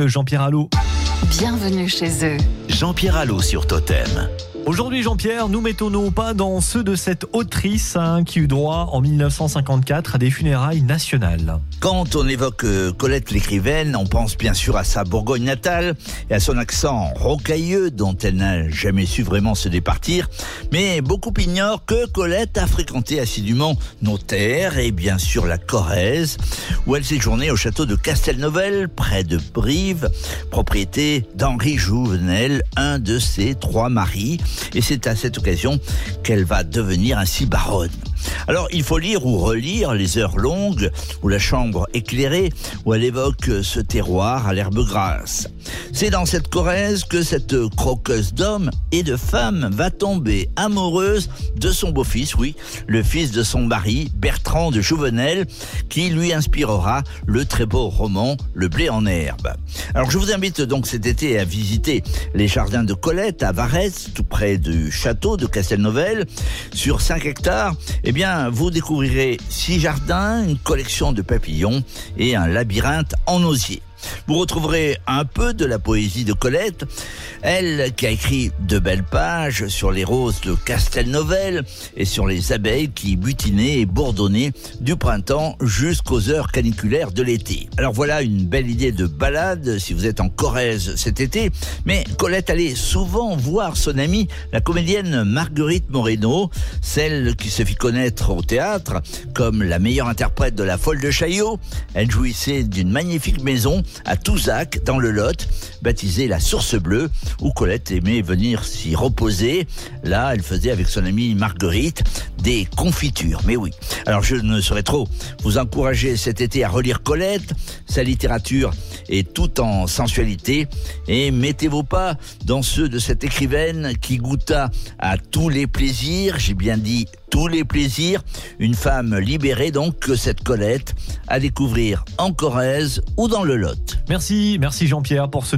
avec Jean-Pierre Allot. Bienvenue chez eux. Jean-Pierre Allot sur Totem. Aujourd'hui, Jean-Pierre, nous mettons nos pas dans ceux de cette autrice hein, qui eut droit en 1954 à des funérailles nationales. Quand on évoque euh, Colette l'écrivaine, on pense bien sûr à sa Bourgogne natale et à son accent rocailleux dont elle n'a jamais su vraiment se départir. Mais beaucoup ignorent que Colette a fréquenté assidûment nos terres et bien sûr la Corrèze, où elle séjournait au château de Castelnovel, près de Brive, propriété d'Henri Jouvenel, un de ses trois maris. Et c'est à cette occasion qu'elle va devenir ainsi baronne. Alors il faut lire ou relire les heures longues ou la chambre éclairée où elle évoque ce terroir à l'herbe grasse. C'est dans cette Corrèze que cette croqueuse d'hommes et de femmes va tomber amoureuse de son beau-fils, oui, le fils de son mari, Bertrand de Jouvenel, qui lui inspirera le très beau roman Le blé en herbe. Alors je vous invite donc cet été à visiter les jardins de Colette à Varese, près du château de Castelnovel, sur 5 hectares eh bien, vous découvrirez six jardins, une collection de papillons et un labyrinthe en osier. Vous retrouverez un peu de la poésie de Colette, elle qui a écrit de belles pages sur les roses de Castelnovel et sur les abeilles qui butinaient et bourdonnaient du printemps jusqu'aux heures caniculaires de l'été. Alors voilà une belle idée de balade si vous êtes en Corrèze cet été, mais Colette allait souvent voir son amie, la comédienne Marguerite Moreno, celle qui se fit connaître au théâtre comme la meilleure interprète de la folle de Chaillot. Elle jouissait d'une magnifique maison à Touzac, dans le Lot, baptisée la Source Bleue, où Colette aimait venir s'y reposer. Là, elle faisait avec son amie Marguerite des confitures. Mais oui. Alors, je ne saurais trop vous encourager cet été à relire Colette. Sa littérature est tout en sensualité. Et mettez vos pas dans ceux de cette écrivaine qui goûta à tous les plaisirs. J'ai bien dit tous les plaisirs. Une femme libérée donc que cette Colette à découvrir en Corrèze ou dans le Lot. Merci, merci Jean-Pierre pour ce